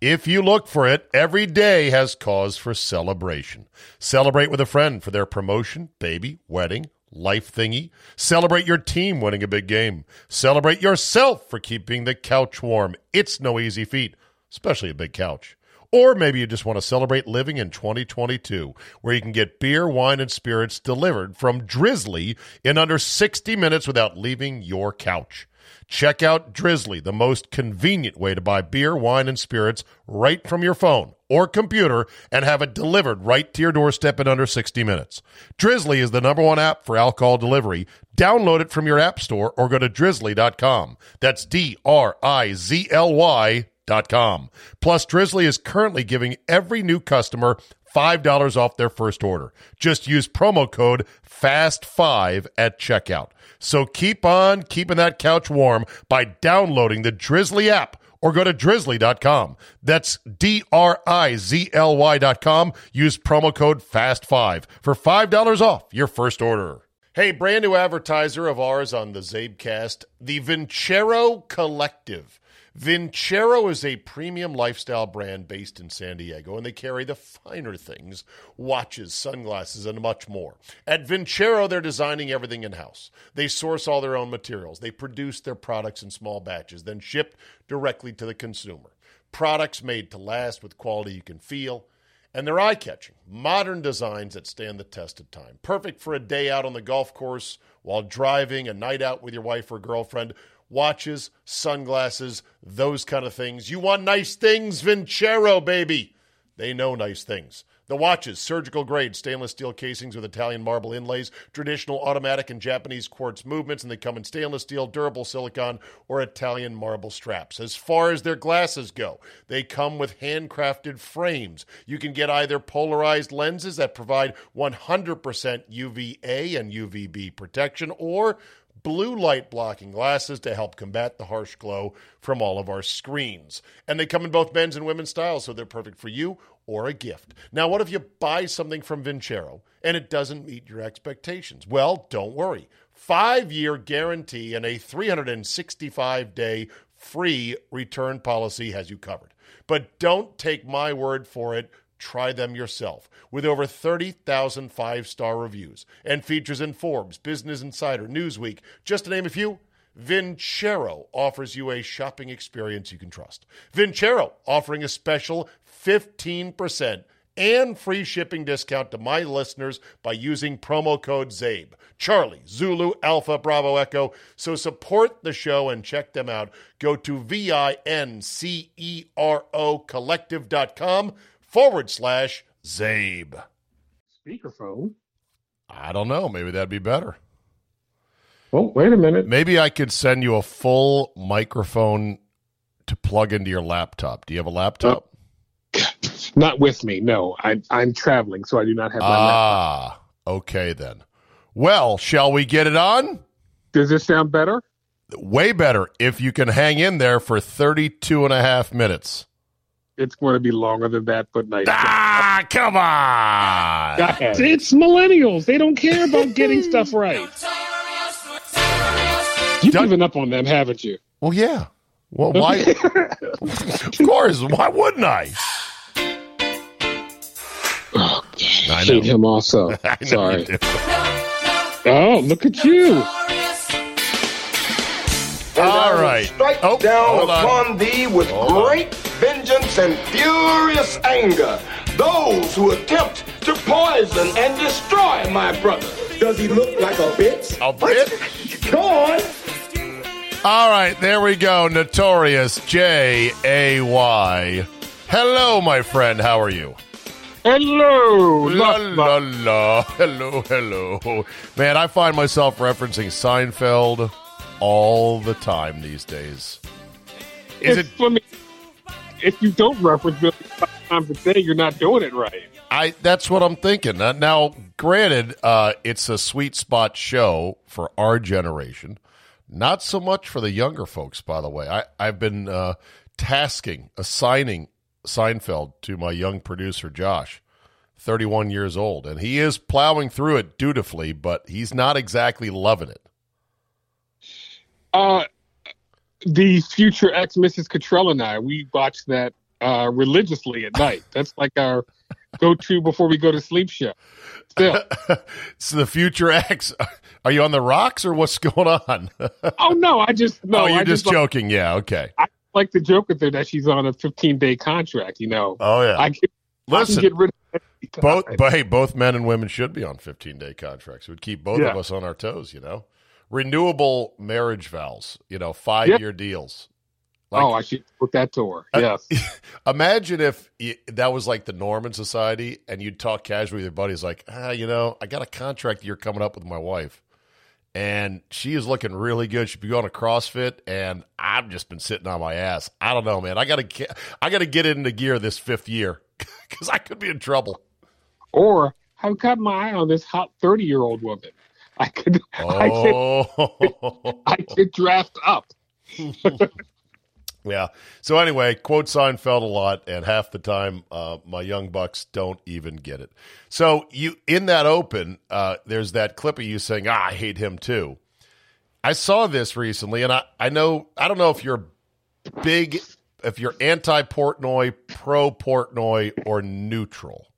If you look for it, every day has cause for celebration. Celebrate with a friend for their promotion, baby, wedding, life thingy. Celebrate your team winning a big game. Celebrate yourself for keeping the couch warm. It's no easy feat, especially a big couch. Or maybe you just want to celebrate living in 2022, where you can get beer, wine, and spirits delivered from Drizly in under 60 minutes without leaving your couch. Check out Drizly, the most convenient way to buy beer, wine, and spirits right from your phone or computer and have it delivered right to your doorstep in under 60 minutes. Drizly is the number one app for alcohol delivery. Download it from your app store or go to drizly.com. That's D R I Z L Y.com. Plus, Drizly is currently giving every new customer $5 off their first order. Just use promo code FAST5 at checkout. So keep on keeping that couch warm by downloading the Drizly app or go to drizly.com. That's D R I Z L Y.com. Use promo code FAST5 for $5 off your first order. Hey, brand new advertiser of ours on the Zabecast, the Vincero Collective. Vincero is a premium lifestyle brand based in San Diego, and they carry the finer things watches, sunglasses, and much more. At Vincero, they're designing everything in house. They source all their own materials, they produce their products in small batches, then ship directly to the consumer. Products made to last with quality you can feel. And they're eye catching, modern designs that stand the test of time. Perfect for a day out on the golf course, while driving, a night out with your wife or girlfriend, watches, sunglasses, those kind of things. You want nice things? Vincero, baby. They know nice things. The watches, surgical grade stainless steel casings with Italian marble inlays, traditional automatic and Japanese quartz movements, and they come in stainless steel, durable silicon, or Italian marble straps. As far as their glasses go, they come with handcrafted frames. You can get either polarized lenses that provide 100% UVA and UVB protection, or blue light blocking glasses to help combat the harsh glow from all of our screens. And they come in both men's and women's styles, so they're perfect for you or a gift. Now, what if you buy something from Vincero and it doesn't meet your expectations? Well, don't worry. Five year guarantee and a 365 day free return policy has you covered. But don't take my word for it. Try them yourself. With over 30,000 five star reviews and features in Forbes, Business Insider, Newsweek, just to name a few, Vincero offers you a shopping experience you can trust. Vincero offering a special 15% and free shipping discount to my listeners by using promo code ZABE. Charlie, Zulu, Alpha, Bravo, Echo. So support the show and check them out. Go to V I N C E R O collective.com forward slash Zabe. Speakerphone. I don't know. Maybe that'd be better. Oh, wait a minute. Maybe I could send you a full microphone to plug into your laptop. Do you have a laptop? Not with me. No, I, I'm traveling, so I do not have my laptop. ah, okay then. Well, shall we get it on? Does this sound better? Way better if you can hang in there for 32 and a half minutes. It's going to be longer than that, but nice. Ah, come on. Go ahead. It's millennials. They don't care about getting stuff right. You You've done- given up on them, haven't you? Well, yeah. Well, why? of course. Why wouldn't I? Oh, I hate him also. I Sorry. Oh, look at you. All right. Strike Oh, down hold on. upon thee with Hold great vengeance and furious anger those who attempt to poison and destroy my brother. Does he look like a bitch? A bitch? Go on. All right, there we go. Notorious J A Y. Hello, my friend. How are you? Hello. La la la. Hello, hello. Man, I find myself referencing Seinfeld all the time these days. Is it? it's funny. If you don't reference Billy five times a day, you're not doing it right. I. That's what I'm thinking. Uh, Now, granted, uh, it's a sweet spot show for our generation. Not so much for the younger folks, by the way. I, I've been uh, tasking, assigning Seinfeld to my young producer, Josh, 31 years old. And he is plowing through it dutifully, but he's not exactly loving it. Uh, the future ex Mrs. Cottrell and I, we watch that uh, religiously at night. That's like our go-to before we go to sleep show. Still, so the future ex, are you on the rocks or what's going on? oh no, I just no, oh, you're just, just joking. Yeah, okay. I like to joke with her that she's on a 15 day contract. You know, Oh, yeah. I can, I can get rid of both, but hey, both men and women should be on 15 day contracts. It would keep both of us on our toes, you know? Renewable marriage vows, you know, five year deals. Like, oh, I should put that to her. Uh, Yes. Imagine if y that was like the norm in society and you'd talk casually with your buddies, like, ah, you know, I got a contract you're coming up with my wife. And she is looking really good. She'd be going to CrossFit, and I've just been sitting on my ass. I don't know, man. I gotta I gotta get into gear this fifth year because I could be in trouble. or I've got my eye on this hot 30 year old woman. I could, I could, Oh, I could draft up. yeah. So anyway, quote Seinfeld a lot, and half the time, uh, my young bucks don't even get it. So you in that open, uh, there's that clip of you saying, "Ah, I hate him too." I saw this recently, and I, I know I don't know if you're big, if you're anti Portnoy, pro Portnoy, or neutral.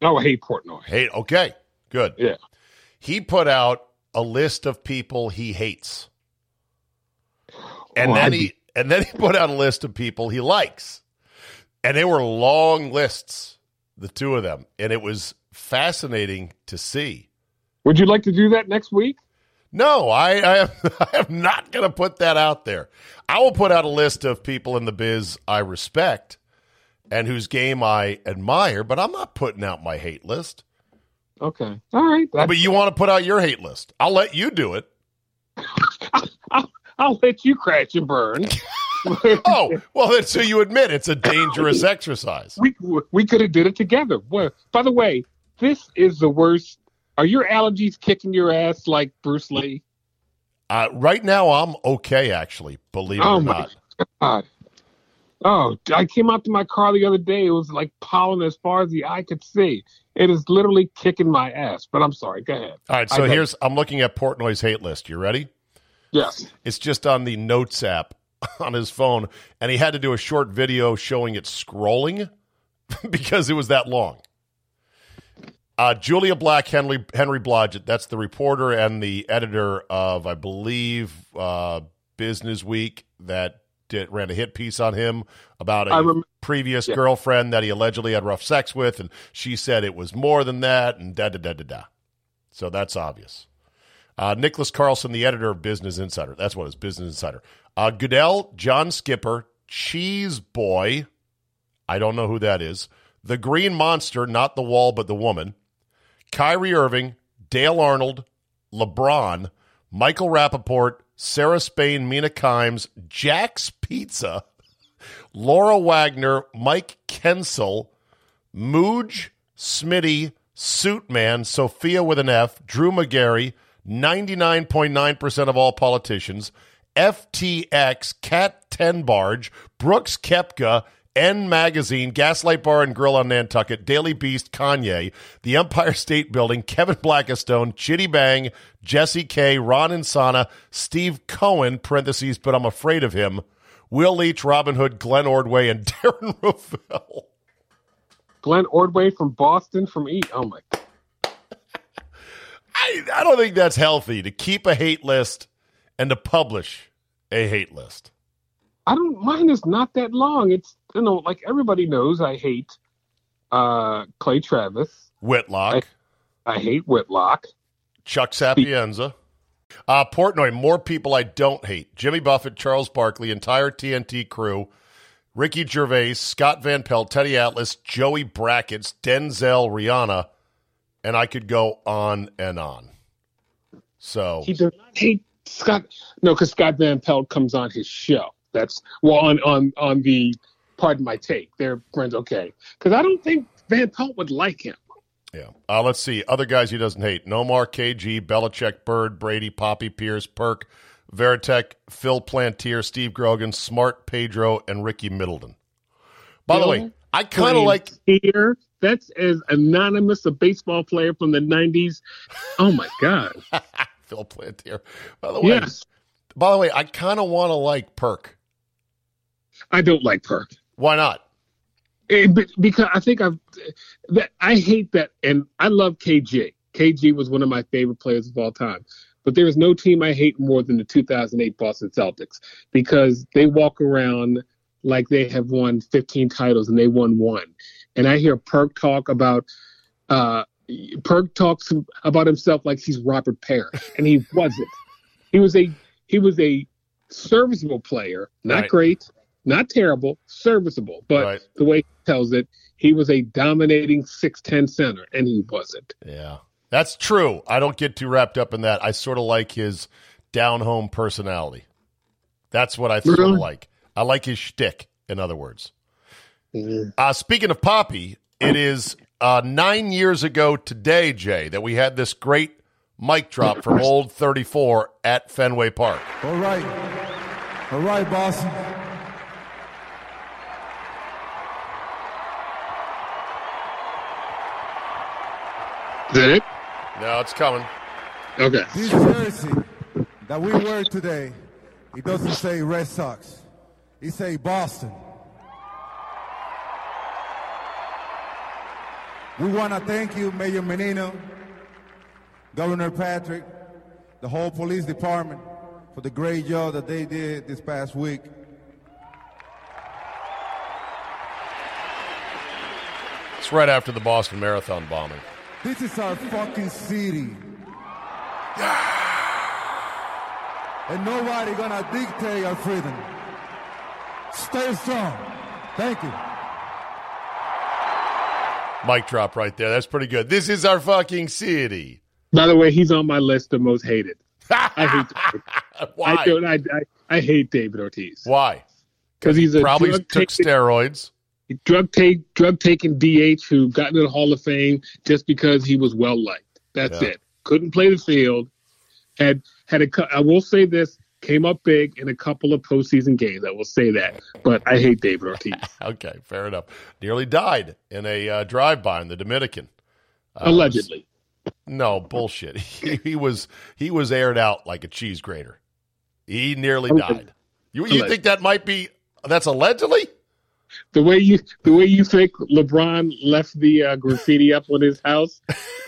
No, I hate Portnoy. Hate. Okay, good. Yeah. He put out a list of people he hates. And Oh, then he and then he put out a list of people he likes. And they were long lists, the two of them. And it was fascinating to see. Would you like to do that next week? No, I, I, am, I am not going to put that out there. I will put out a list of people in the biz I respect and whose game I admire, but I'm not putting out my hate list. Okay. All right. That's- But you want to put out your hate list. I'll let you do it. I'll, I'll let you crash and burn. Oh, well, so you admit it's a dangerous exercise. we we could have did it together. Well, by the way, this is the worst. Are your allergies kicking your ass like Bruce Lee? Uh, right now, I'm okay, actually, believe it Oh or not. god! Oh, I came out to my car the other day. It was like pollen as far as the eye could see. It is literally kicking my ass. But I'm sorry. Go ahead. All right, so here's I'm looking at Portnoy's hate list. You ready? Yes. It's just on the Notes app on his phone, and he had to do a short video showing it scrolling because it was that long. Uh, Julia Black, Henry Henry Blodgett, that's the reporter and the editor of, I believe, uh, Business Week that did, ran a hit piece on him about a rem- previous Yeah. girlfriend that he allegedly had rough sex with, and she said it was more than that, and da da da da da. So that's obvious. Uh, Nicholas Carlson, the editor of Business Insider. That's what it is, Business Insider. Uh, Goodell, John Skipper, Cheese Boy. I don't know who that is. The Green Monster, not the wall, but the woman. Kyrie Irving, Dale Arnold, LeBron, Michael Rappaport, Sarah Spain, Mina Kimes, Jack's Pizza, Laura Wagner, Mike Kensil, Mooj, Smitty, Suitman, Sophia with an F, Drew Magary, 99.9% of all politicians, FTX, Kat Tenbarge, Brooks Koepka, N Magazine, Gaslight Bar and Grill on Nantucket, Daily Beast, Kanye, the Empire State Building, Kevin Blackistone, Chitty Bang, Jesse K, Ron Insana, Steve Cohen, parentheses, but I'm afraid of him, Will Leitch, Robin Hood, Glenn Ordway, and Darren Rovell. Glenn Ordway from Boston from E. Oh my. I, I don't think that's healthy to keep a hate list and to publish a hate list. I don't. Mine is not that long. It's you know like everybody knows I hate uh Clay Travis. Whitlock. I, I hate Whitlock. Chuck Sapienza. Uh, Portnoy, more people I don't hate. Jimmy Buffett, Charles Barkley, entire TNT crew, Ricky Gervais, Scott Van Pelt, Teddy Atlas, Joey Brackets, Denzel, Rihanna, and I could go on and on. So he does not hate Scott. No, because Scott Van Pelt comes on his show. That's well on on on the pardon my take. They're friends, okay? Because I don't think Van Pelt would like him. Yeah. Uh, let's see. Other guys he doesn't hate. Nomar, KG, Belichick, Bird, Brady, Papi, Pierce, Perk, Varitek, Phil Plantier, Steve Grogan, Smart, Pedro, and Ricky Middleton. By Phil the way, I kind of like here. That's as anonymous a baseball player from the '90s. Oh my god, Phil Plantier. By the way, yes. By the way, I kind of want to like Perk. I don't like Perk. Why not? It, eh, because I think I've that I hate that, and I love KG. KG was one of my favorite players of all time. But there is no team I hate more than the 2008 Boston Celtics because they walk around like they have won 15 titles and they won one. And I hear Perk talk about uh, Perk talks about himself like he's Robert Parish, and he wasn't. He was a he was a serviceable player, not right. great, not terrible, serviceable. But right. the way he tells it, he was a dominating 6'10 center, and he wasn't. Yeah, that's true. I don't get too wrapped up in that. I sort of like his down home personality. That's what I sort of like. I like his shtick, in other words. Mm-hmm. Uh, speaking of Papi, it is uh, nine years ago today, Jay, that we had this great mic drop from Old 34 at Fenway Park. All right. All right, Boston. Is that it? No, it's coming. Okay. This jersey that we wear today, it doesn't say Red Sox. It say Boston. We want to thank you, Mayor Menino, Governor Patrick, the whole police department for the great job that they did this past week. It's right after the Boston Marathon bombing. This is our fucking city. and nobody gonna dictate our freedom. Stay strong. Thank you. Mic drop right there. That's pretty good. This is our fucking city. By the way, he's on my list of most hated. I hate. Why? I don't. I, I, I hate David Ortiz. Why? Because he's a probably took steroids drug take drug taking DH who got into the Hall of Fame just because he was well liked. That's yeah. it. Couldn't play the field. Had had a. I will say this came up big in a couple of postseason games. I will say that, but I hate David Ortiz. okay, fair enough. Nearly died in a uh, drive-by in the Dominican. Uh, Allegedly. No bullshit. He, he, was he was aired out like a cheese grater. He nearly died. You you think that might be that's allegedly? The way you the way you think LeBron left the uh, graffiti up on his house,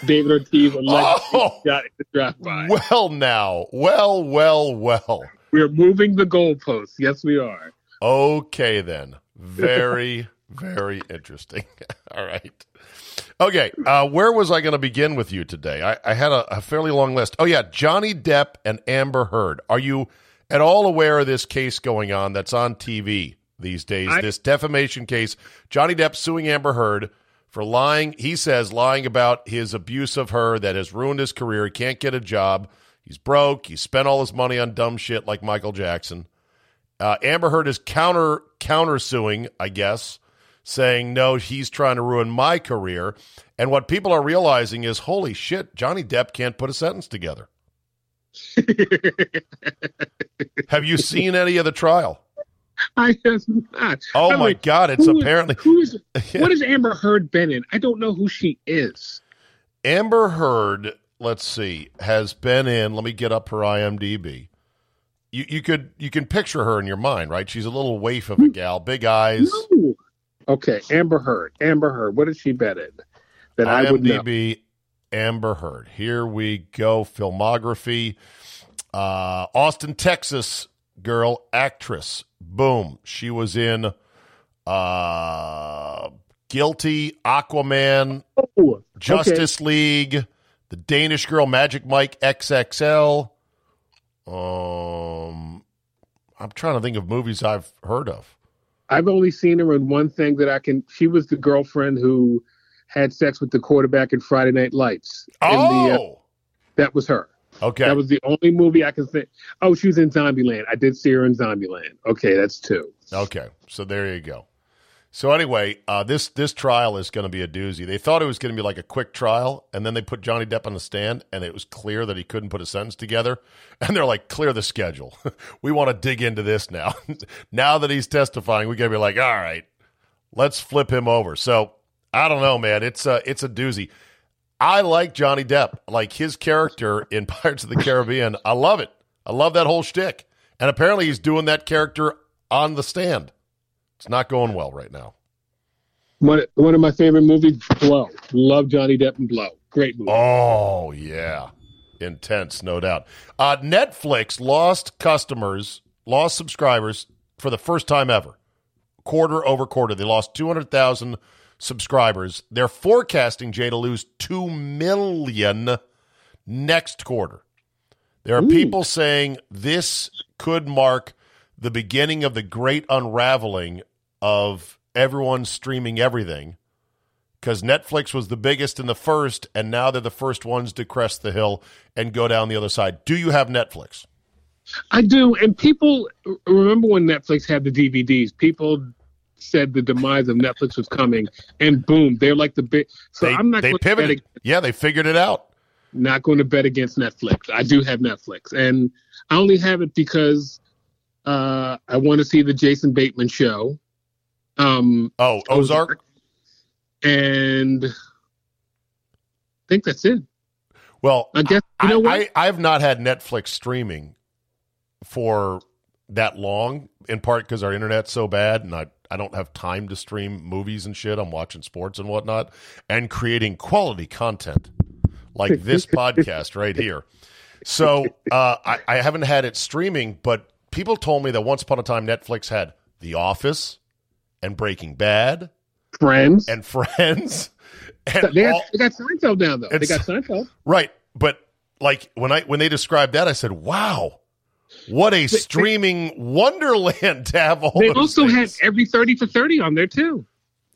David Ortiz oh, got the drive by. Well, now, well, well, well. We're moving the goalposts. Yes, we are. Okay, then. Very, very interesting. All right. Okay, uh, where was I going to begin with you today? I, I had a, a fairly long list. Oh yeah, Johnny Depp and Amber Heard. Are you at all aware of this case going on that's on TV? These days. I, this defamation case, Johnny Depp suing Amber Heard for lying. He says lying about his abuse of her that has ruined his career. He can't get a job. He's broke. He spent all his money on dumb shit like Michael Jackson. Uh, Amber Heard is counter counter suing, I guess, saying no, he's trying to ruin my career. And what people are realizing is, holy shit, Johnny Depp can't put a sentence together. Have you seen any of the trial? I has not. Oh the my way, God! It's who is- apparently who is Yeah. what has Amber Heard been in? I don't know who she is. Amber Heard. Let's see, has been in. Let me get up her IMDb. You you could you can picture her in your mind, right? She's a little waif of a gal, big eyes. No. Okay, Amber Heard. Amber Heard. What has she been in? That I would know. Amber Heard. Here we go. Filmography. Uh, Austin, Texas girl, actress. Boom. She was in uh, Guilty, Aquaman, Oh, okay. Justice League, The Danish Girl, Magic Mike XXL. Um, I'm trying to think of movies I've heard of. I've only seen her in one thing that I can. She was the girlfriend who had sex with the quarterback in Friday Night Lights. In the, uh, Oh, that was her. Okay. That was the only movie I can think. Oh, she was in Zombieland. I did see her in Zombieland. Okay, that's two. Okay, so there you go. So anyway, uh, this this trial is going to be a doozy. They thought it was going to be like a quick trial, and then they put Johnny Depp on the stand, and it was clear that he couldn't put a sentence together. And they're like, "Clear the schedule. we want to dig into this now. now that he's testifying, we got to be like, all right, let's flip him over." So I don't know, man. It's a it's a doozy. I like Johnny Depp, like his character in Pirates of the Caribbean. I love it. I love that whole shtick. And apparently, he's doing that character on the stand. It's not going well right now. One, one of my favorite movies, Blow. Love Johnny Depp and Blow. Great movie. Oh yeah, intense, no doubt. Uh, Netflix lost customers, lost subscribers for the first time ever, quarter over quarter. They lost two hundred thousand subscribers. They're forecasting Jay to lose two million next quarter. There are people saying this could mark the beginning of the great unraveling of everyone streaming everything because Netflix was the biggest in the first, and now they're the first ones to crest the hill and go down the other side. Do you have Netflix? I do. And people remember when Netflix had the DVDs. People said the demise of Netflix was coming, and boom, they're like the big. So they I'm not they going to bet, pivoted. Yeah, they figured it out. not going to bet against Netflix. I do have Netflix, and I only have it because uh, I want to see the Jason Bateman show. Um, Oh, Ozark. and I think that's it. Well, I guess you know what? I, I have not had Netflix streaming for that long, in part because our internet's so bad and I, I don't have time to stream movies and shit. I'm watching sports and whatnot and creating quality content like this podcast right here. So uh, I, I haven't had it streaming, but people told me that once upon a time Netflix had The Office and Breaking Bad Friends. and Friends. And they, got, all- they got Seinfeld now, though. They got Seinfeld. Right, but like when I when they described that, I said, "Wow, what a streaming wonderland to have all." They also had every 30 for 30 on there, too.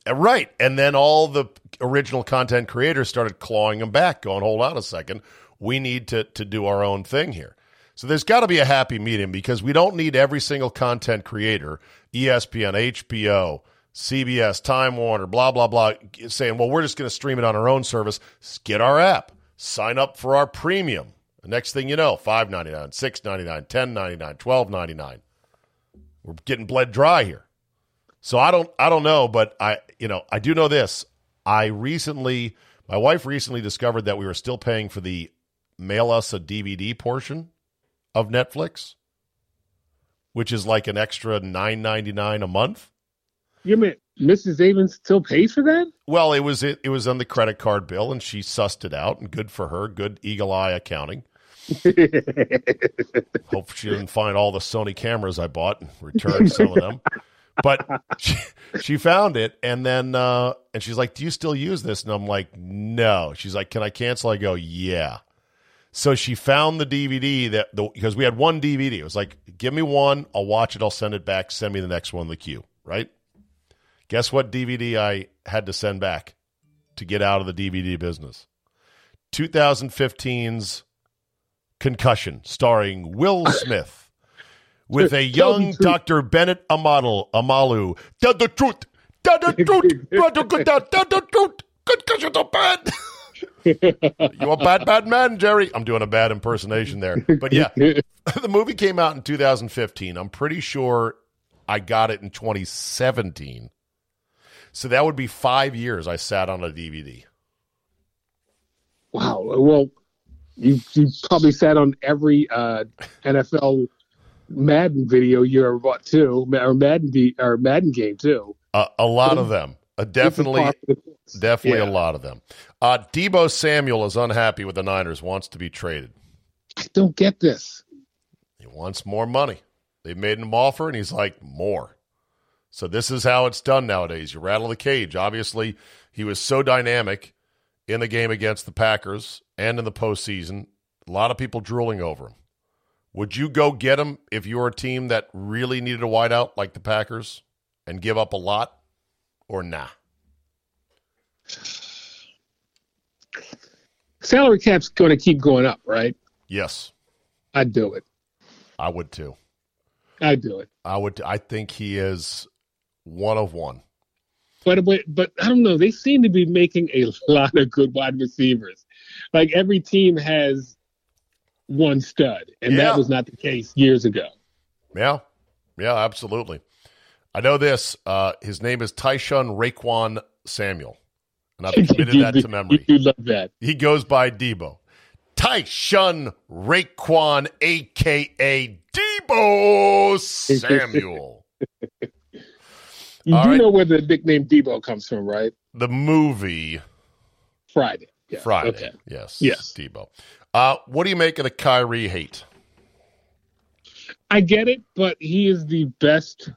Uh, right, and then all the original content creators started clawing them back, going, "Hold on a second, we need to to do our own thing here." So there's got to be a happy medium because we don't need every single content creator, ESPN, HBO, CBS, Time Warner, blah blah blah, saying, "Well, we're just going to stream it on our own service. Get our app, sign up for our premium." The next thing you know, five ninety nine, six ninety nine, ten ninety nine, twelve ninety nine. We're getting bled dry here. So I don't I don't know, but I you know I do know this. I recently, my wife recently discovered that we were still paying for the mail us a DVD portion of Netflix, which is like an extra nine ninety nine a month. You mean Mrs. Avon still pays for that? Well, it was it, it was on the credit card bill, and she sussed it out, and good for her. Good eagle eye accounting. Hope she didn't find all the Sony cameras I bought and return some of them. But she, she found it, and then uh, and she's like, "Do you still use this?" And I'm like, "No." She's like, "Can I cancel?" I go, "Yeah." So she found the DVD that the, because we had one DVD. It was like, "Give me one, I'll watch it, I'll send it back. Send me the next one in the queue." Right? Guess what DVD I had to send back to get out of the DVD business? 2015's Concussion, starring Will Smith, with a young. Dr. Bennet Omalu. Omalu. Tell the truth. Tell the truth. Tell the good- tell the truth. Concussion's so bad. you a bad, bad man, Jerry. I'm doing a bad impersonation there. But yeah, the movie came out in 2015. I'm pretty sure I got it in 2017. So that would be five years I sat on a DVD. Wow. Well, you you probably sat on every uh, NFL Madden video you ever bought too, or Madden or Madden game too. Uh, a lot of them. Uh, definitely, definitely yeah. a lot of them. Uh, Deebo Samuel is unhappy with the Niners. Wants to be traded. I don't get this. He wants more money. They made him offer, and he's like, more. So this is how it's done nowadays. You rattle the cage. Obviously, he was so dynamic in the game against the Packers and in the postseason. A lot of people drooling over him. Would you go get him if you were a team that really needed a wideout like the Packers and give up a lot, or nah? Salary cap's going to keep going up, right? Yes. I'd do it. I would too. I'd do it. I would. I think he is one of one. But, but but I don't know. They seem to be making a lot of good wide receivers. Like every team has one stud, and yeah. that was not the case years ago. Yeah, yeah, absolutely. I know this. Uh, his name is Tyshun Raequan Samuel, and I've committed that to memory. You love that. He goes by Deebo. Tyshun Raequan, a.k.a. Deebo Samuel. You All do right. know where the nickname Deebo comes from, right? The movie Friday. Yeah. Friday. Okay. Yes. Yes. Deebo. Uh, what do you make of the Kyrie hate? I get it, but he is the best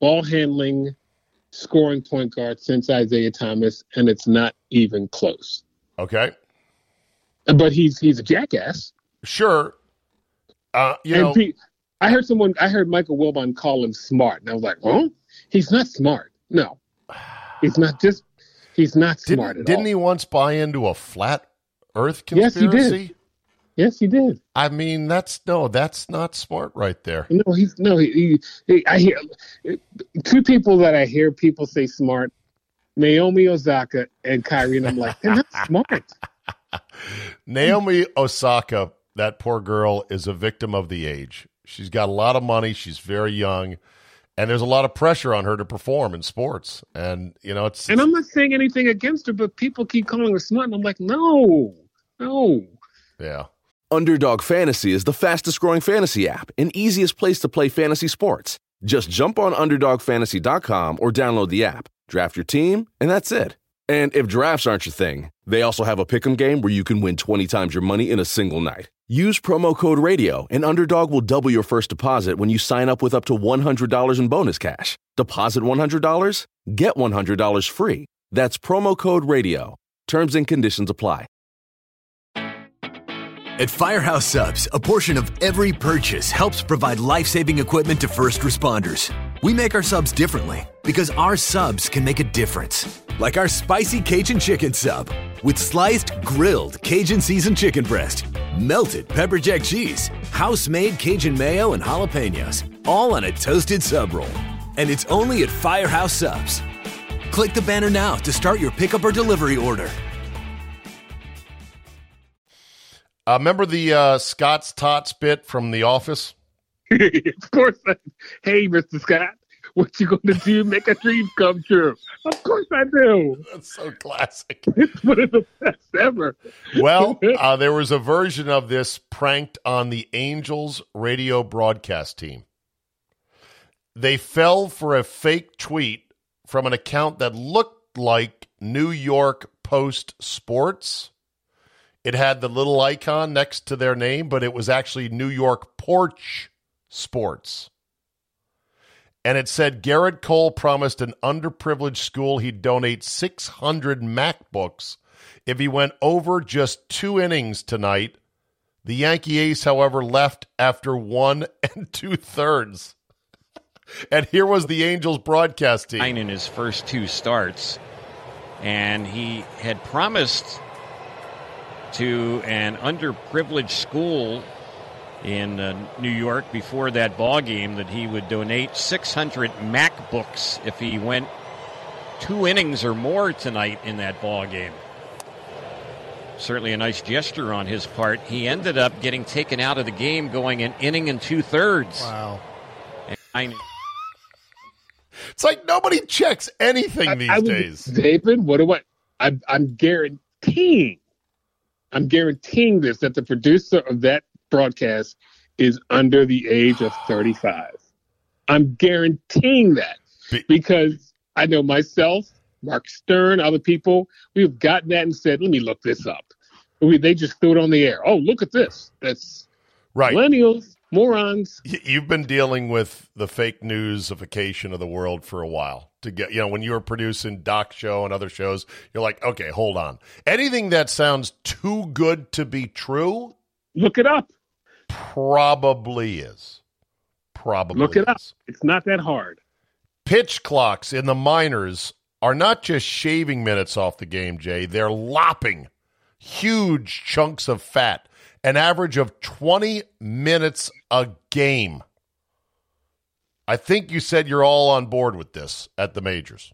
ball handling scoring point guard since Isiah Thomas, and it's not even close. Okay. But he's he's a jackass. Sure. Uh, you and know, Pete, I heard someone, I heard Michael Wilbon call him smart, and I was like, "Oh, he's not smart. No, he's not. Just he's not smart didn't, didn't he once buy into a flat Earth conspiracy? Yes, he did. Yes, he did. I mean, that's no, that's not smart, right there. No, he's no. He, he, he I hear two people that I hear people say smart: Naomi Osaka and Kyrie, and I'm like, they're not smart. Naomi Osaka, that poor girl, is a victim of the age. She's got a lot of money. She's very young and there's a lot of pressure on her to perform in sports. And you know, it's and I'm not saying anything against her, but people keep calling her smart, and I'm like, no, no. Yeah. Underdog Fantasy is the fastest growing fantasy app and easiest place to play fantasy sports. Just jump on UnderdogFantasy.com or download the app, draft your team, and that's it. And if drafts aren't your thing, they also have a pick'em game where you can win 20 times your money in a single night. Use promo code RADIO, and Underdog will double your first deposit when you sign up with up to $100 in bonus cash. Deposit $100, get $100 free. That's promo code RADIO. Terms and conditions apply. At Firehouse Subs, a portion of every purchase helps provide life saving equipment to first responders. We make our subs differently because our subs can make a difference. Like our spicy Cajun chicken sub with sliced, grilled Cajun seasoned chicken breast, melted pepper jack cheese, house made Cajun mayo, and jalapenos, all on a toasted sub roll. And it's only at Firehouse Subs. Click the banner now to start your pickup or delivery order. Uh, remember the uh, Scott's Tots bit from The Office? of course. I, hey, Mr. Scott, what you going to do? Make a dream come true. Of course I do. That's so classic. It's one of the best ever. Well, uh, there was a version of this pranked on the Angels radio broadcast team. They fell for a fake tweet from an account that looked like New York Post Sports. It had the little icon next to their name, but it was actually New York Porch Sports and it said Gerrit Cole promised an underprivileged school he'd donate 600 MacBooks if he went over just two innings tonight. The Yankee ace, however, left after one and two thirds. and here was the Angels broadcast team. In his first two starts, and he had promised to an underprivileged school in uh, New York before that ball game that he would donate 600 MacBooks if he went two innings or more tonight in that ball game. Certainly a nice gesture on his part. He ended up getting taken out of the game, going an inning and two thirds. Wow. I, It's like nobody checks anything these I was- days. David, what do I? I'm, I'm guaranteeing, I'm guaranteeing this that the producer of that broadcast is under the age of 35. I'm guaranteeing that because I know myself, Mark Stern, other people, we've gotten that and said, let me look this up. We, they just threw it on the air. Oh, look at this. That's Right. millennials, morons. You've been dealing with the fake newsification of the world for a while. To get, you know, when you were producing Doc Show and other shows, you're like, okay, hold on. Anything that sounds too good to be true Look it up. Probably is. Probably Look it up. It's not that hard. Pitch clocks in the minors are not just shaving minutes off the game, Jay. They're lopping huge chunks of fat, an average of 20 minutes a game. I think you said you're all on board with this at the majors.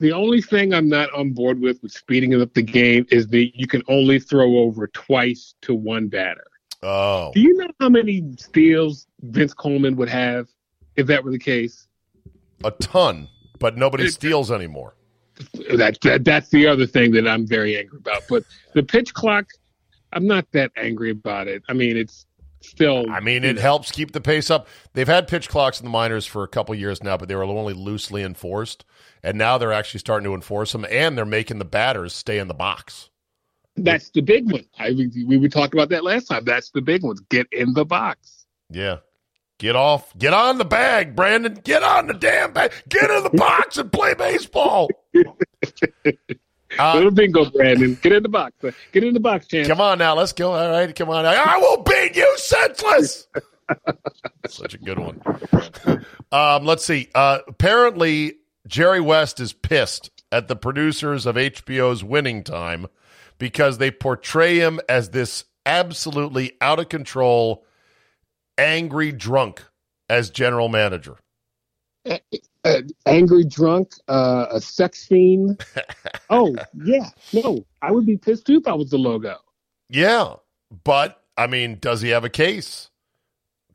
The only thing I'm not on board with with speeding up the game is that you can only throw over twice to one batter. Oh, Do you know how many steals Vince Coleman would have if that were the case? a ton, but nobody It- steals anymore. That, that that's the other thing that I'm very angry about. But the pitch clock, I'm not that angry about it. I mean, it's still. I mean, it know, helps keep the pace up. They've had pitch clocks in the minors for a couple years now, but they were only loosely enforced. And now they're actually starting to enforce them, and they're making the batters stay in the box. That's the big one. I we, we talked about that last time. That's the big ones. Get in the box. Yeah. Get off. Get on the bag, Brandon. Get on the damn bag. Get in the box and play baseball. Uh, Little bingo, Brandon. Get in the box. Get in the box, champ. come on now. Let's go. All right. Come on. I will beat you senseless. Such a good one. um, let's see. Uh, apparently, Jerry West is pissed at the producers of HBO's Winning Time because they portray him as this absolutely out of control, angry drunk as general manager. uh, angry drunk, uh, a sex fiend. oh yeah, no, I would be pissed too if I was the logo. Yeah, but I mean, does he have a case?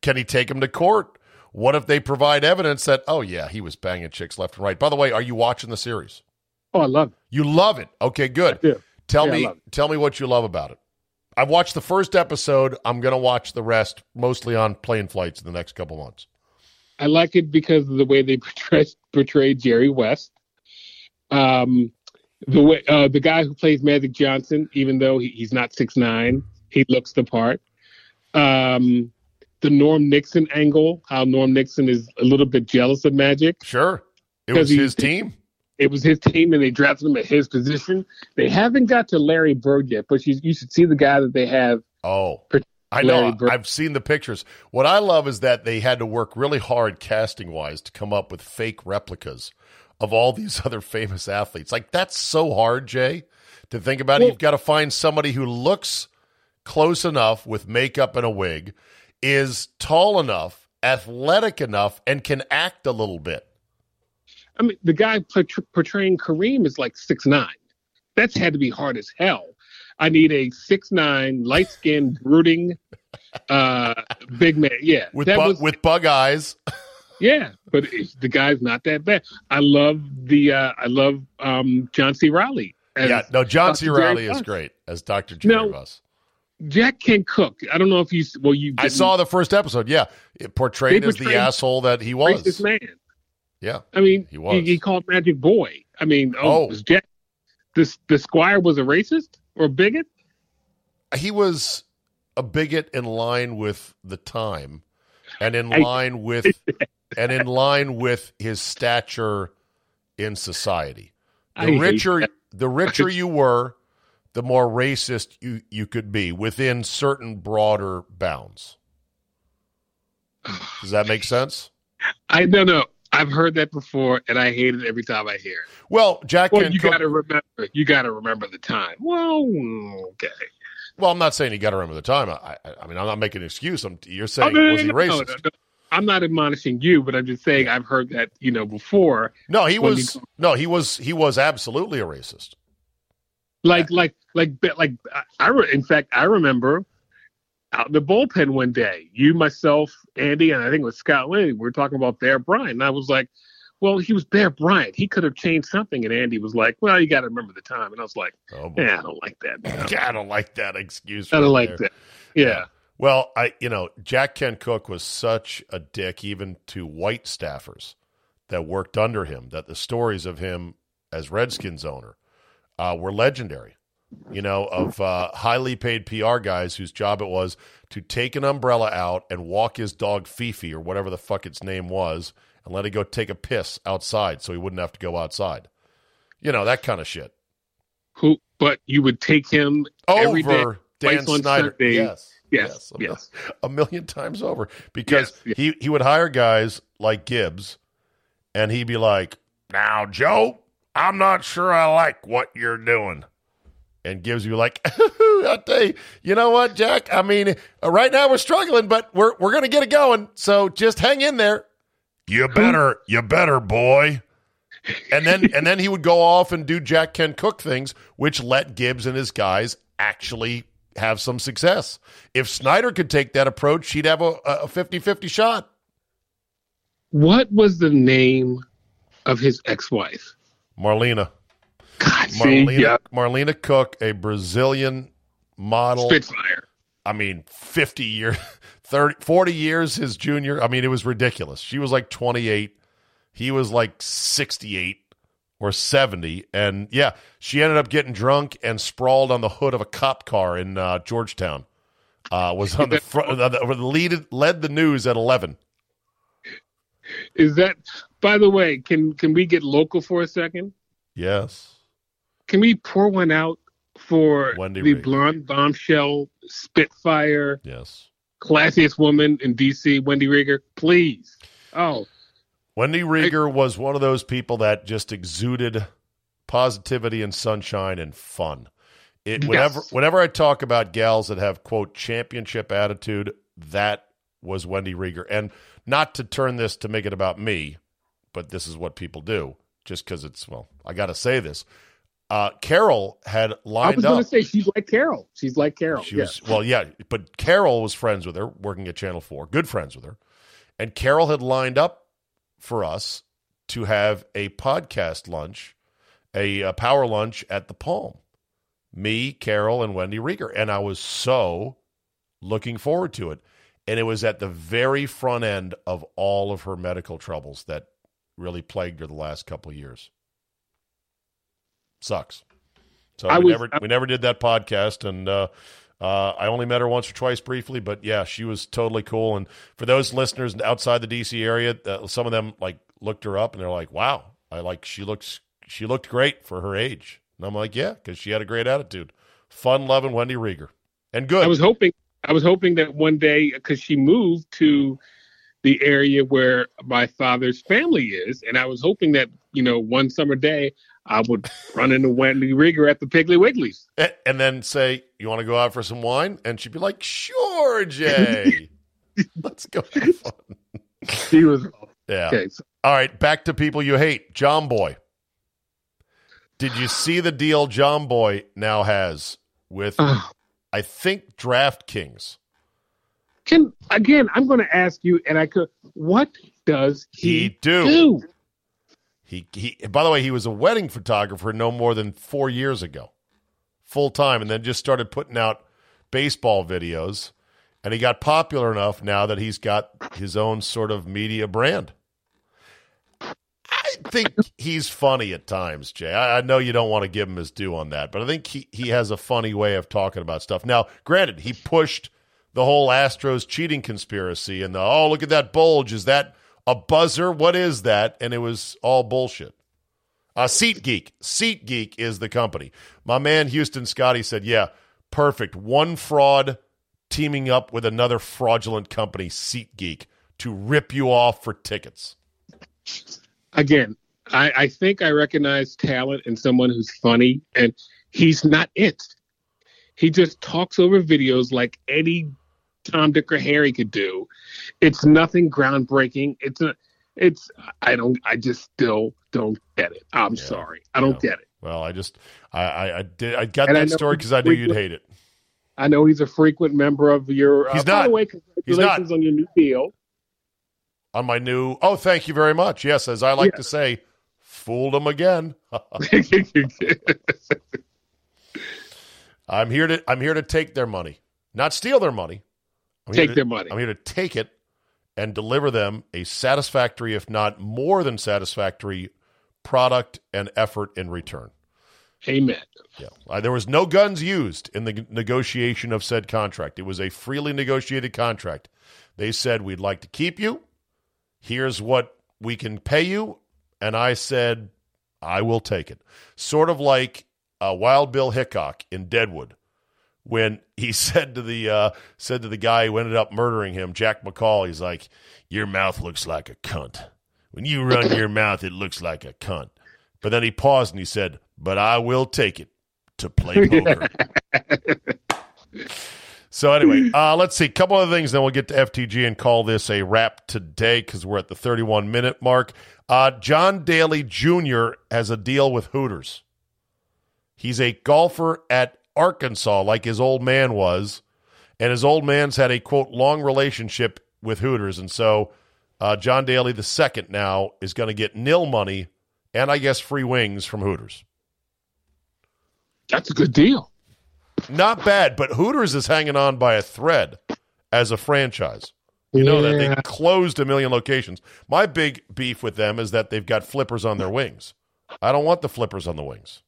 Can he take him to court? What if they provide evidence that, oh, yeah, he was banging chicks left and right? By the way, are you watching the series? Oh, I love it. You love it. Okay, good. Tell Yeah, me, tell me what you love about it. I've watched the first episode. I'm going to watch the rest, mostly on plane flights in the next couple months. I like it because of the way they portray portray Jerry West. Um, the way uh, the guy who plays Magic Johnson, even though he, he's not six nine, he looks the part. Um, the Norm Nixon angle, how Norm Nixon is a little bit jealous of Magic. Sure, it was his team. It was his team, and they drafted him at his position. They haven't got to Larry Bird yet, but you, you should see the guy that they have. Oh, I know. I've seen the pictures. What I love is that they had to work really hard casting wise to come up with fake replicas of all these other famous athletes. Like that's so hard, Jay, to think about. it. You've got to find somebody who looks close enough with makeup and a wig, is tall enough, athletic enough, and can act a little bit. I mean, the guy portray- portraying Kareem is like six nine. That's had to be hard as hell. I need a six nine, light skinned, brooding, uh, big man. Yeah, With bu- was with bug eyes, yeah, but the guy's not that bad. I love the uh, I love um, John C. Reilly. yeah. No, John Dr. C. Reilly is great as Doctor Jerry. Buss. Jack can cook. I don't know if you well you. I saw the first episode. Yeah, it portrayed as the asshole that he was. racist man. Yeah. I mean, He was. He, called Magic Boy. I mean, oh, Oh. was Jack. This the Squire was a racist or a bigot. he was a bigot in line with the time and in I- line with and in line with his stature in society the hate richer the richer you were the more racist you, you could be within certain broader bounds does that make sense I don't know. I've heard that before, and I hate it every time I hear it. well jack Well, you Cook- got to remember. You got to remember the time. Well, okay. well i'm not saying you got to remember the time I, I, I mean i'm not making an excuse I'm, you're Oh, saying no, was he no, no, racist no. I'm not admonishing you, but I'm just saying I've heard that you know before. no he was you- no he was he was absolutely a racist Like, like, like, like. I, I in fact, I remember out in the bullpen one day. You, myself, Andy, and I think it was Scott Lee. We were talking about Bear Bryant, and I was like, well, he was Bear Bryant. He could have changed something. And Andy was like, well, you got to remember the time. And I was like, Oh, boy. yeah, I don't like that. man. I don't like that excuse. I don't right like there. that. Yeah. Well, I you know Jack Kent Cooke was such a dick even to white staffers that worked under him. That the stories of him as Redskins owner uh, were legendary. You know, of uh, highly paid PR guys whose job it was to take an umbrella out and walk his dog Fifi or whatever the fuck its name was and let it go take a piss outside so he wouldn't have to go outside. You know that kind of shit. Who? But you would take him every day. Over Dan Snyder. Sunday. Yes. Yes. a, Yes. a million times over because Yes, yes. he he would hire guys like Gibbs, and he'd be like, "Now, Joe, I'm not sure I like what you're doing," and gives you like, "I tell you, you know what, Jack? I mean, uh, right now we're struggling, but we're we're gonna get it going. So just hang in there. You better, you better, boy." And then and then he would go off and do Jack Kent Cooke things, which let Gibbs and his guys actually have some success. If Snyder could take that approach, he'd have a, a 50-50 shot. What was the name of his ex-wife? Marlena. God, see, Marlena, yeah, Marlena Cooke, a Brazilian model. Spitfire. I mean, 50 years, 30, 40 years his junior. I mean, it was ridiculous. She was like 28. He was like 68 or 70. And yeah, she ended up getting drunk and sprawled on the hood of a cop car in uh, Georgetown. Uh, was on the front, uh, the, lead, led the news at 11. Is that? By the way, can can we get local for a second? Yes. Can we pour one out for Wendy the blonde bombshell Spitfire Yes. classiest woman in DC, Wendy Rieger? Please. Oh, Wendy Rieger was one of those people that just exuded positivity and sunshine and fun. It Yes. whenever whenever I talk about gals that have quote championship attitude, that was Wendy Rieger. And not to turn this to make it about me, but this is what people do just because it's well, I got to say this. Uh, Carol had lined up. I was going to say she's like Carol. She's like Carol. She yes. was well, yeah, but Carol was friends with her, working at Channel Four, good friends with her, and Carol had lined up for us to have a podcast lunch, a, uh power lunch at the Palm. Me, Carol, and Wendy Rieger, and I was so looking forward to it. And it was at the very front end of all of her medical troubles that really plagued her the last couple of years. Sucks. So I we was- never we never did that podcast, and uh, uh, I only met her once or twice briefly, but yeah, she was totally cool. And for those listeners outside the DC area, uh, some of them like looked her up and they're like, "Wow, I like she looks she looked great for her age." And I'm like, "Yeah," because she had a great attitude, fun loving Wendy Rieger, and good. I was hoping. I was hoping that one day, because she moved to the area where my father's family is, and I was hoping that you know one summer day I would run into Wendy Rieger at the Piggly Wigglies. A- and then say, "You want to go out for some wine?" And she'd be like, "Sure, Jay, let's go have fun." She was Yeah. okay. So All right, back to people you hate. Jomboy. Did you see the deal Jomboy now has with, I think, DraftKings? can again, I'm going to ask you, and I could. What does he, He do. do? He, he, by the way, he was a wedding photographer no more than four years ago, full time, and then just started putting out baseball videos. And he got popular enough now that he's got his own sort of media brand. I think he's funny at times, Jay. I, I know you don't want to give him his due on that, but I think he, he has a funny way of talking about stuff. Now, granted, he pushed the whole Astros cheating conspiracy and the, oh, look at that bulge. Is that a buzzer? What is that? And it was all bullshit. Uh, SeatGeek. Seat Geek is the company. My man Houston Scotty said, yeah, perfect. One fraud teaming up with another fraudulent company, SeatGeek, to rip you off for tickets. Again, I, I think I recognize talent in someone who's funny, and he's not it. He just talks over videos like any Tom, Dick, or Harry could do. It's nothing groundbreaking. It's a, it's. I don't. I just still don't get it. I'm Yeah. sorry. I don't Yeah. get it. Well, I just I I, I did I got And that know story because I knew you'd hate it. I know he's a frequent member of your. Uh, He's By not. the way, He's not. congratulations on your new deal. on my new. Oh, thank you very much. Yes, as I like Yeah. to say, fooled them again. I'm here to I'm here to take their money, not steal their money. I'm Take to- their money. I'm here to take it and deliver them a satisfactory, if not more than satisfactory, product and effort in return. Amen. Yeah, Uh, there was no guns used in the negotiation of said contract. It was a freely negotiated contract. They said we'd like to keep you. Here's what we can pay you, and I said I will take it. Sort of like uh, Wild Bill Hickok in Deadwood, when he said to the uh, said to the guy who ended up murdering him, Jack McCall. He's like, "Your mouth looks like a cunt. When you run your mouth, it looks like a cunt." But then he paused and he said, "But I will take it to play poker." so anyway, uh, let's see. A couple other things, then we'll get to FTG and call this a wrap today because we're at the 31 minute mark. Uh, John Daly Jr. has a deal with Hooters. He's a golfer at Arkansas, like his old man was, and his old man's had a quote long relationship with Hooters, and so uh, John Daly the second now is going to get nil money and I guess free wings from Hooters. That's a good deal. Not bad, but Hooters is hanging on by a thread as a franchise. You know that Yeah. they closed a million locations. My big beef with them is that they've got flippers on their wings. I don't want the flippers on the wings.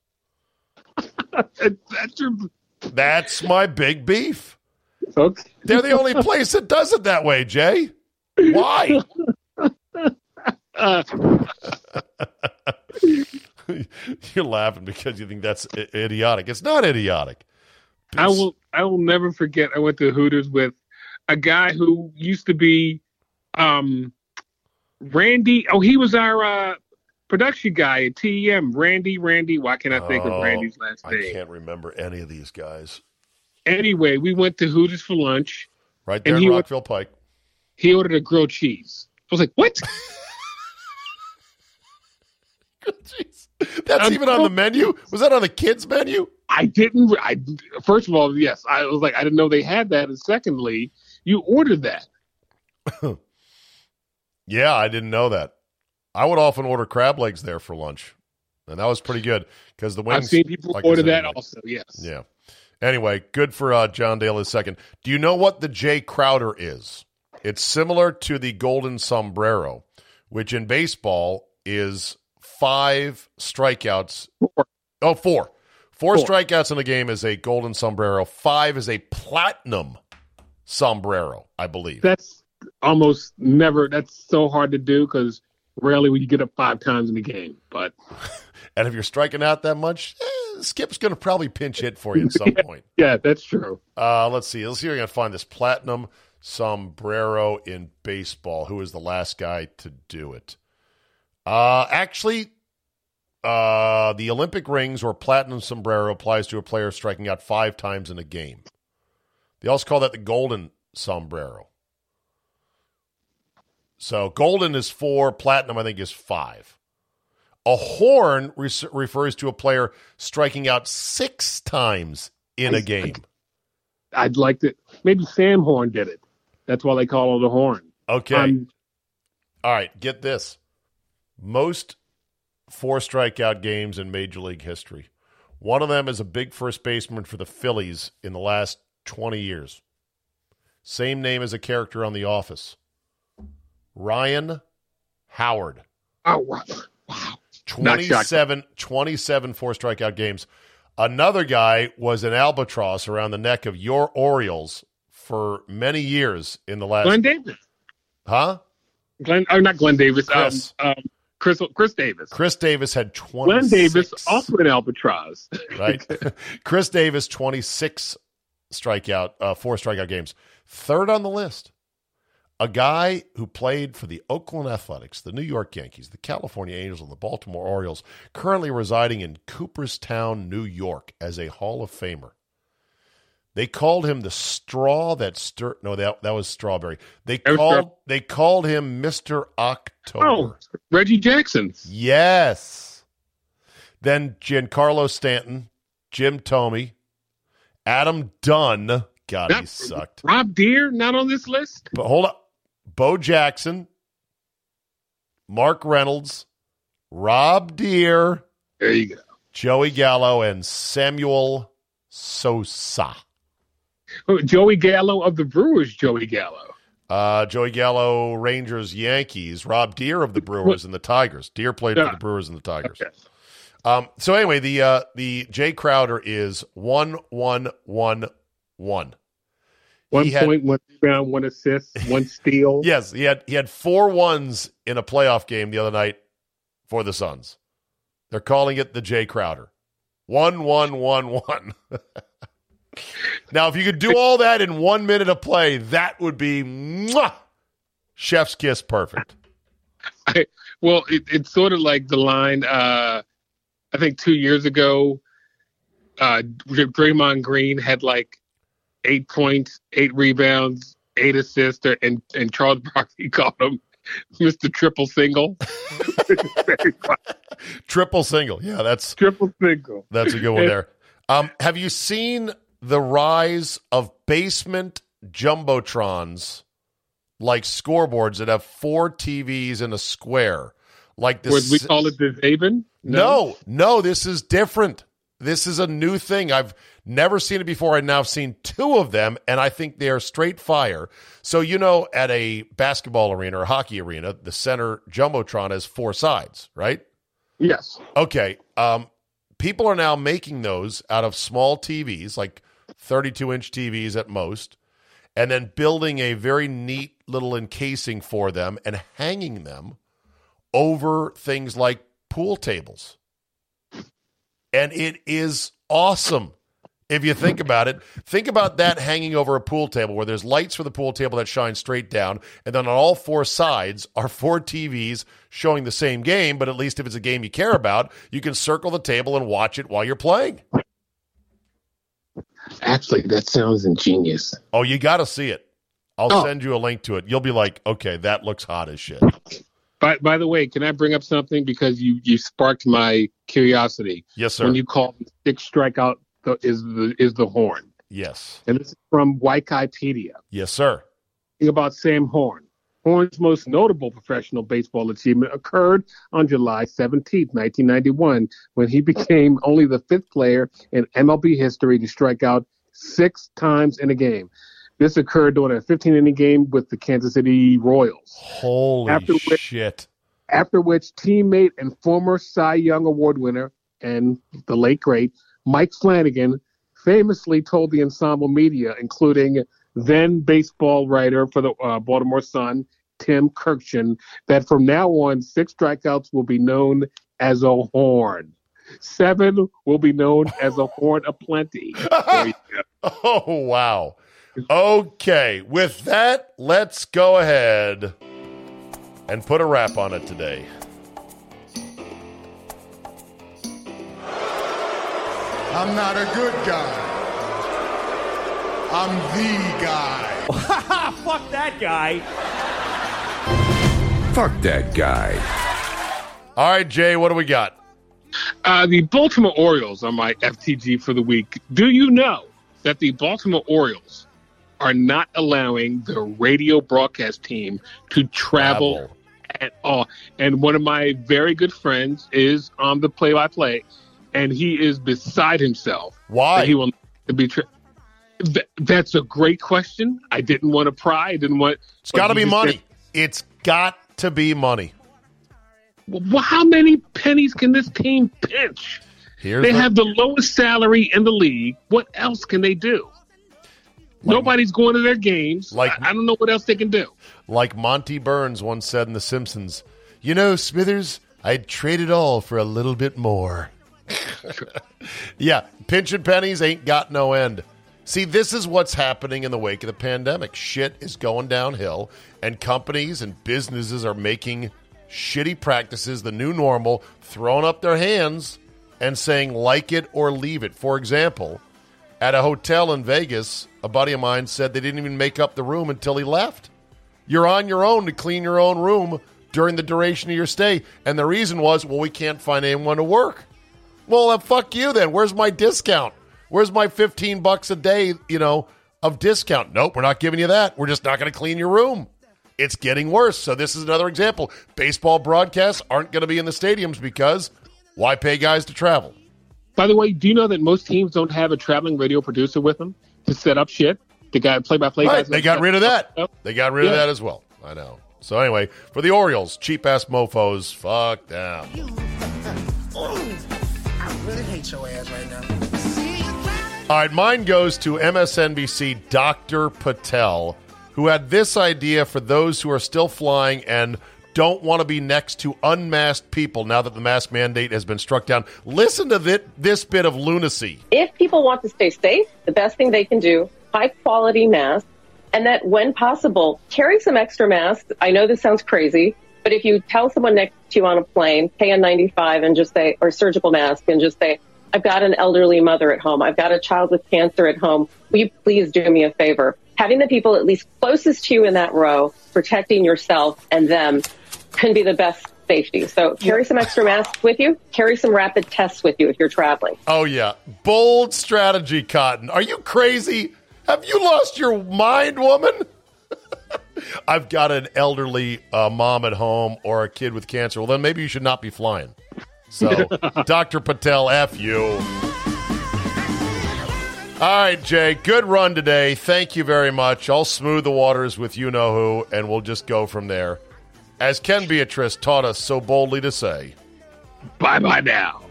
That's your That's my big beef. okay. They're the only place that does it that way, Jay. Why? You're laughing because you think that's i- idiotic. It's not idiotic. I will. I will never forget. I went to Hooters with a guy who used to be, um, Randy. Oh, he was our uh, production guy at TEM. Randy. Randy. Why can't I think Oh, of Randy's last name? I can't remember any of these guys. Anyway, we went to Hooters for lunch. Right there And in Rockville Pike. He ordered a grilled cheese. I was like, "What? Jeez. That's I'm even on the menu? Was that on the kids' menu? I didn't. I first of all, yes, I was like, I didn't know they had that, and secondly, you ordered that. Yeah, I didn't know that. I would often order crab legs there for lunch, and that was pretty good because the wings. I've seen people like order that also. Yes. Yeah. Anyway, good for uh, John Dale is second. Do you know what the Jay Crowder is? It's similar to the Golden Sombrero, which in baseball is five strikeouts. Four. Oh, four. Four Four. strikeouts in a game is a Golden Sombrero. Five is a Platinum Sombrero, I believe. That's almost never. That's so hard to do because rarely will you get up five times in a game. But And if you're striking out that much, eh, Skip's going to probably pinch hit for you at some point. yeah, that's true. Uh, let's see. Let's see if I can find this platinum sombrero in baseball. Who is the last guy to do it? Uh, actually, uh, the Olympic rings or platinum sombrero applies to a player striking out five times in a game. They also call that the golden sombrero. So golden is four, platinum I think is five. A horn re- refers to a player striking out six times in a game. I'd like to. Maybe Sam Horn did it. That's why they call it a horn. Okay. Um, All right, get this. Most four strikeout games in Major League history. One of them is a big first baseman for the Phillies in the last 20 years. Same name as a character on The Office. Ryan Howard. oh wow! wow. Not shocked. 27, 27 four strikeout games. Another guy was an albatross around the neck of your Orioles for many years in the last. Glenn Davis. huh? Glenn, or not Glenn Davis. Chris. Um, um, Chris. Chris Davis. Chris Davis had 20. Glenn Davis also an albatross. right? Chris Davis, 26 strikeout, uh, four strikeout games. Third on the list. A guy who played for the Oakland Athletics, the New York Yankees, the California Angels, and the Baltimore Orioles, currently residing in Cooperstown, New York, as a Hall of Famer. They called him the straw that stir. No, that that was strawberry. They was called they called him Mister October. oh, Reggie Jackson. Yes. Then Giancarlo Stanton, Jim Thome, Adam Dunn. God, he Not- sucked. Rob Deer not on this list. But hold up. Bo Jackson, Mark Reynolds, Rob Deer, There you go. Joey Gallo, and Samuel Sosa. Joey Gallo of the Brewers. Joey Gallo. Uh, Joey Gallo, Rangers, Yankees. Rob Deer of the Brewers and the Tigers. Deer played for the Brewers and the Tigers. Okay. Um, so anyway, the uh, the Jay Crowder is one one one one. One He had- point, one rebound, one assist, one steal. Yes, he had he had four ones in a playoff game the other night for the Suns. They're calling it the Jay Crowder. One one one one. now, if you could do all that in one minute of play, that would be mwah, chef's kiss perfect. Well, it, it's sort of like the line. Uh, I think two years ago, uh, Draymond Green had like eight points, eight rebounds, eight assists, and and Charles Barkley called him Mr. Triple Single. Triple single. Yeah, that's Triple Single. That's a good one there. Um, have you seen the rise of basement jumbotrons, like scoreboards that have four TVs in a square? Like this, Would we call it the Haven? No, no, this is different. This is a new thing. I've never seen it before. I've now seen two of them, and I think they are straight fire. So, you know, at a basketball arena or hockey arena, the center jumbotron has four sides, right? Yes. Okay. Um, people are now making those out of small TVs, like 32 inch TVs at most, and then building a very neat little encasing for them and hanging them over things like pool tables. And it is awesome. If you think about it, think about that hanging over a pool table where there's lights for the pool table that shine straight down, and then on all four sides are four TVs showing the same game, but at least if it's a game you care about, you can circle the table and watch it while you're playing. Actually, that sounds ingenious. Oh, you got to see it. I'll Oh. send you a link to it. You'll be like, okay, that looks hot as shit. By, by the way, can I bring up something because you you sparked my curiosity Yes, sir. when you called six strikeout the, is the is the horn, yes. and this is from Wikipedia. Yes, sir. About Sam Horn. Horn's most notable professional baseball achievement occurred on July 17, 1991, when he became only the fifth player in MLB history to strike out six times in a game. This occurred during a 15 inning game with the Kansas City Royals. Holy After which- shit. after which teammate and former Cy Young Award winner and the late great Mike Flanagan famously told the ensemble media, including then baseball writer for the uh, Baltimore Sun, Tim Kurkjian, that from now on, six strikeouts will be known as a horn. Seven will be known as a horn of plenty. There you go. Oh, wow. Okay. With that, let's go ahead and put a wrap on it today. I'm not a good guy. I'm the guy. Fuck that guy. Fuck that guy. All right, Jay, what do we got? Uh, the Baltimore Orioles are my FTG for the week. Do you know that the Baltimore Orioles are not allowing the radio broadcast team to travel, Travel. at all? And one of my very good friends is on the play-by-play, and he is beside himself. Why? He will be. Tra- Th- that's a great question. I didn't want to pry. I didn't want. It's got to be money. said- It's got to be money. well, how many pennies can this team pinch? Here's They the- have the lowest salary in the league. What else can they do? Nobody's going to their games. Like- I, I don't know what else they can do. like Monty Burns once said in The Simpsons, you know, Smithers, I'd trade it all for a little bit more. yeah, pinching pennies ain't got no end. See, this is what's happening in the wake of the pandemic. Shit is going downhill, and companies and businesses are making shitty practices the new normal, throwing up their hands and saying, like it or leave it. For example, at a hotel in Vegas, a buddy of mine said they didn't even make up the room until he left. You're on your own to clean your own room during the duration of your stay. And the reason was, well, we can't find anyone to work. Well, then fuck you then. Where's my discount? Where's my 15 bucks a day, you know, of discount? Nope, we're not giving you that. We're just not going to clean your room. it's getting worse. So this is another example. Baseball broadcasts aren't going to be in the stadiums because why pay guys to travel? By the way, do you know that most teams don't have a traveling radio producer with them to set up shit? The guy play by play Right, guys. they got rid of that. They got rid of that as well. I know. So anyway, for the Orioles, cheap ass mofo's, fuck them. Oh. I really hate your ass right now. All right, mine goes to MSNBC Dr. Patel, who had this idea for those who are still flying and don't want to be next to unmasked people now that the mask mandate has been struck down. Listen to thi- this bit of lunacy. if people want to stay safe, the best thing they can do, high quality masks, and that when possible, carry some extra masks. I know this sounds crazy, but if you tell someone next to you on a plane, KN95 and just say, or surgical mask and just say, I've got an elderly mother at home. I've got a child with cancer at home. Will you please do me a favor? Having the people at least closest to you in that row, protecting yourself and them can be the best safety. So carry some extra masks with you. Carry some rapid tests with you if you're traveling. Oh, yeah. Bold strategy, Cotton. Are you crazy? Have you lost your mind, woman? I've got an elderly uh, mom at home or a kid with cancer. Well, then maybe you should not be flying. So, Dr. Patel, F you. All right, Jay, good run today. Thank you very much. I'll smooth the waters with you know who, and we'll just go from there. As Ken Beatrice taught us so boldly to say, Bye bye now.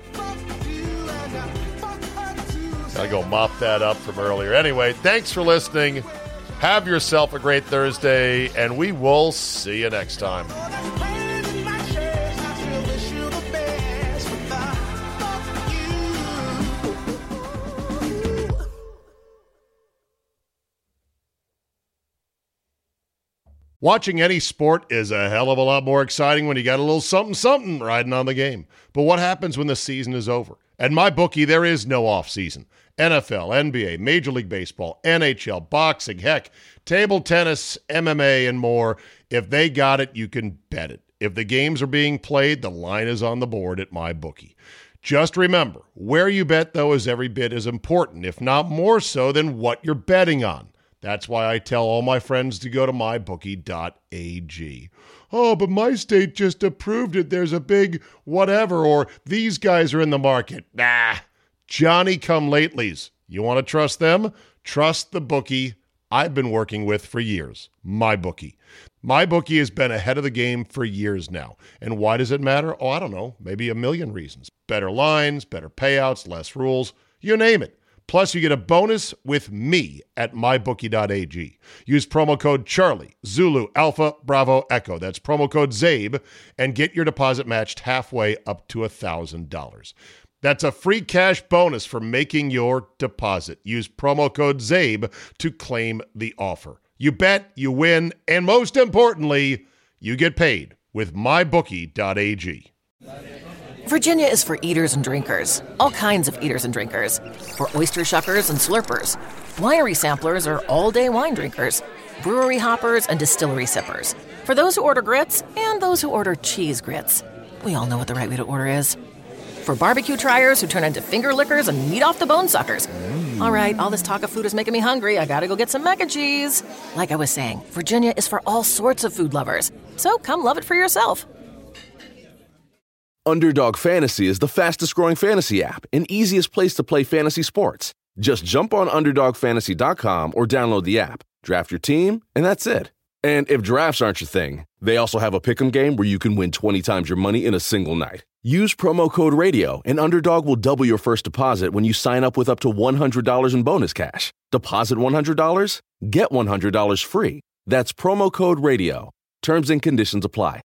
Gotta go mop that up from earlier. Anyway, thanks for listening. Have yourself a great Thursday, and we will see you next time. Watching any sport is a hell of a lot more exciting when you got a little something something riding on the game. But what happens when the season is over? At my bookie, there is no off season. NFL, NBA, Major League Baseball, NHL, boxing, heck, table tennis, MMA, and more. If they got it, you can bet it. If the games are being played, the line is on the board at my bookie. Just remember, where you bet, though, is every bit as important, if not more so, than what you're betting on. That's why I tell all my friends to go to mybookie.ag. Oh, but my state just approved it. There's a big whatever, or these guys are in the market. Nah, Johnny come latelys. You want to trust them? Trust the bookie I've been working with for years, my bookie. My bookie has been ahead of the game for years now. And why does it matter? Oh, I don't know, maybe a million reasons. Better lines, better payouts, less rules, you name it. Plus, you get a bonus with me at mybookie.ag. Use promo code Charlie, Zulu, Alpha, Bravo, Echo. That's promo code ZABE and get your deposit matched halfway up to $1,000. That's a free cash bonus for making your deposit. Use promo code ZABE to claim the offer. You bet, you win, and most importantly, you get paid with mybookie.ag. Virginia is for eaters and drinkers, all kinds of eaters and drinkers. For oyster shuckers and slurpers. Winery samplers are all day wine drinkers. Brewery hoppers and distillery sippers. For those who order grits and those who order cheese grits. We all know what the right way to order is. For barbecue triers who turn into finger lickers and meat off the bone suckers. All right, all this talk of food is making me hungry. I gotta go get some mac and cheese. Like I was saying, Virginia is for all sorts of food lovers. So come love it for yourself. Underdog Fantasy is the fastest growing fantasy app and easiest place to play fantasy sports. Just jump on UnderdogFantasy.com or download the app, draft your team, and that's it. And if drafts aren't your thing, they also have a pick'em game where you can win 20 times your money in a single night. Use promo code RADIO, and Underdog will double your first deposit when you sign up with up to $100 in bonus cash. Deposit $100, get $100 free. That's promo code RADIO. Terms and conditions apply.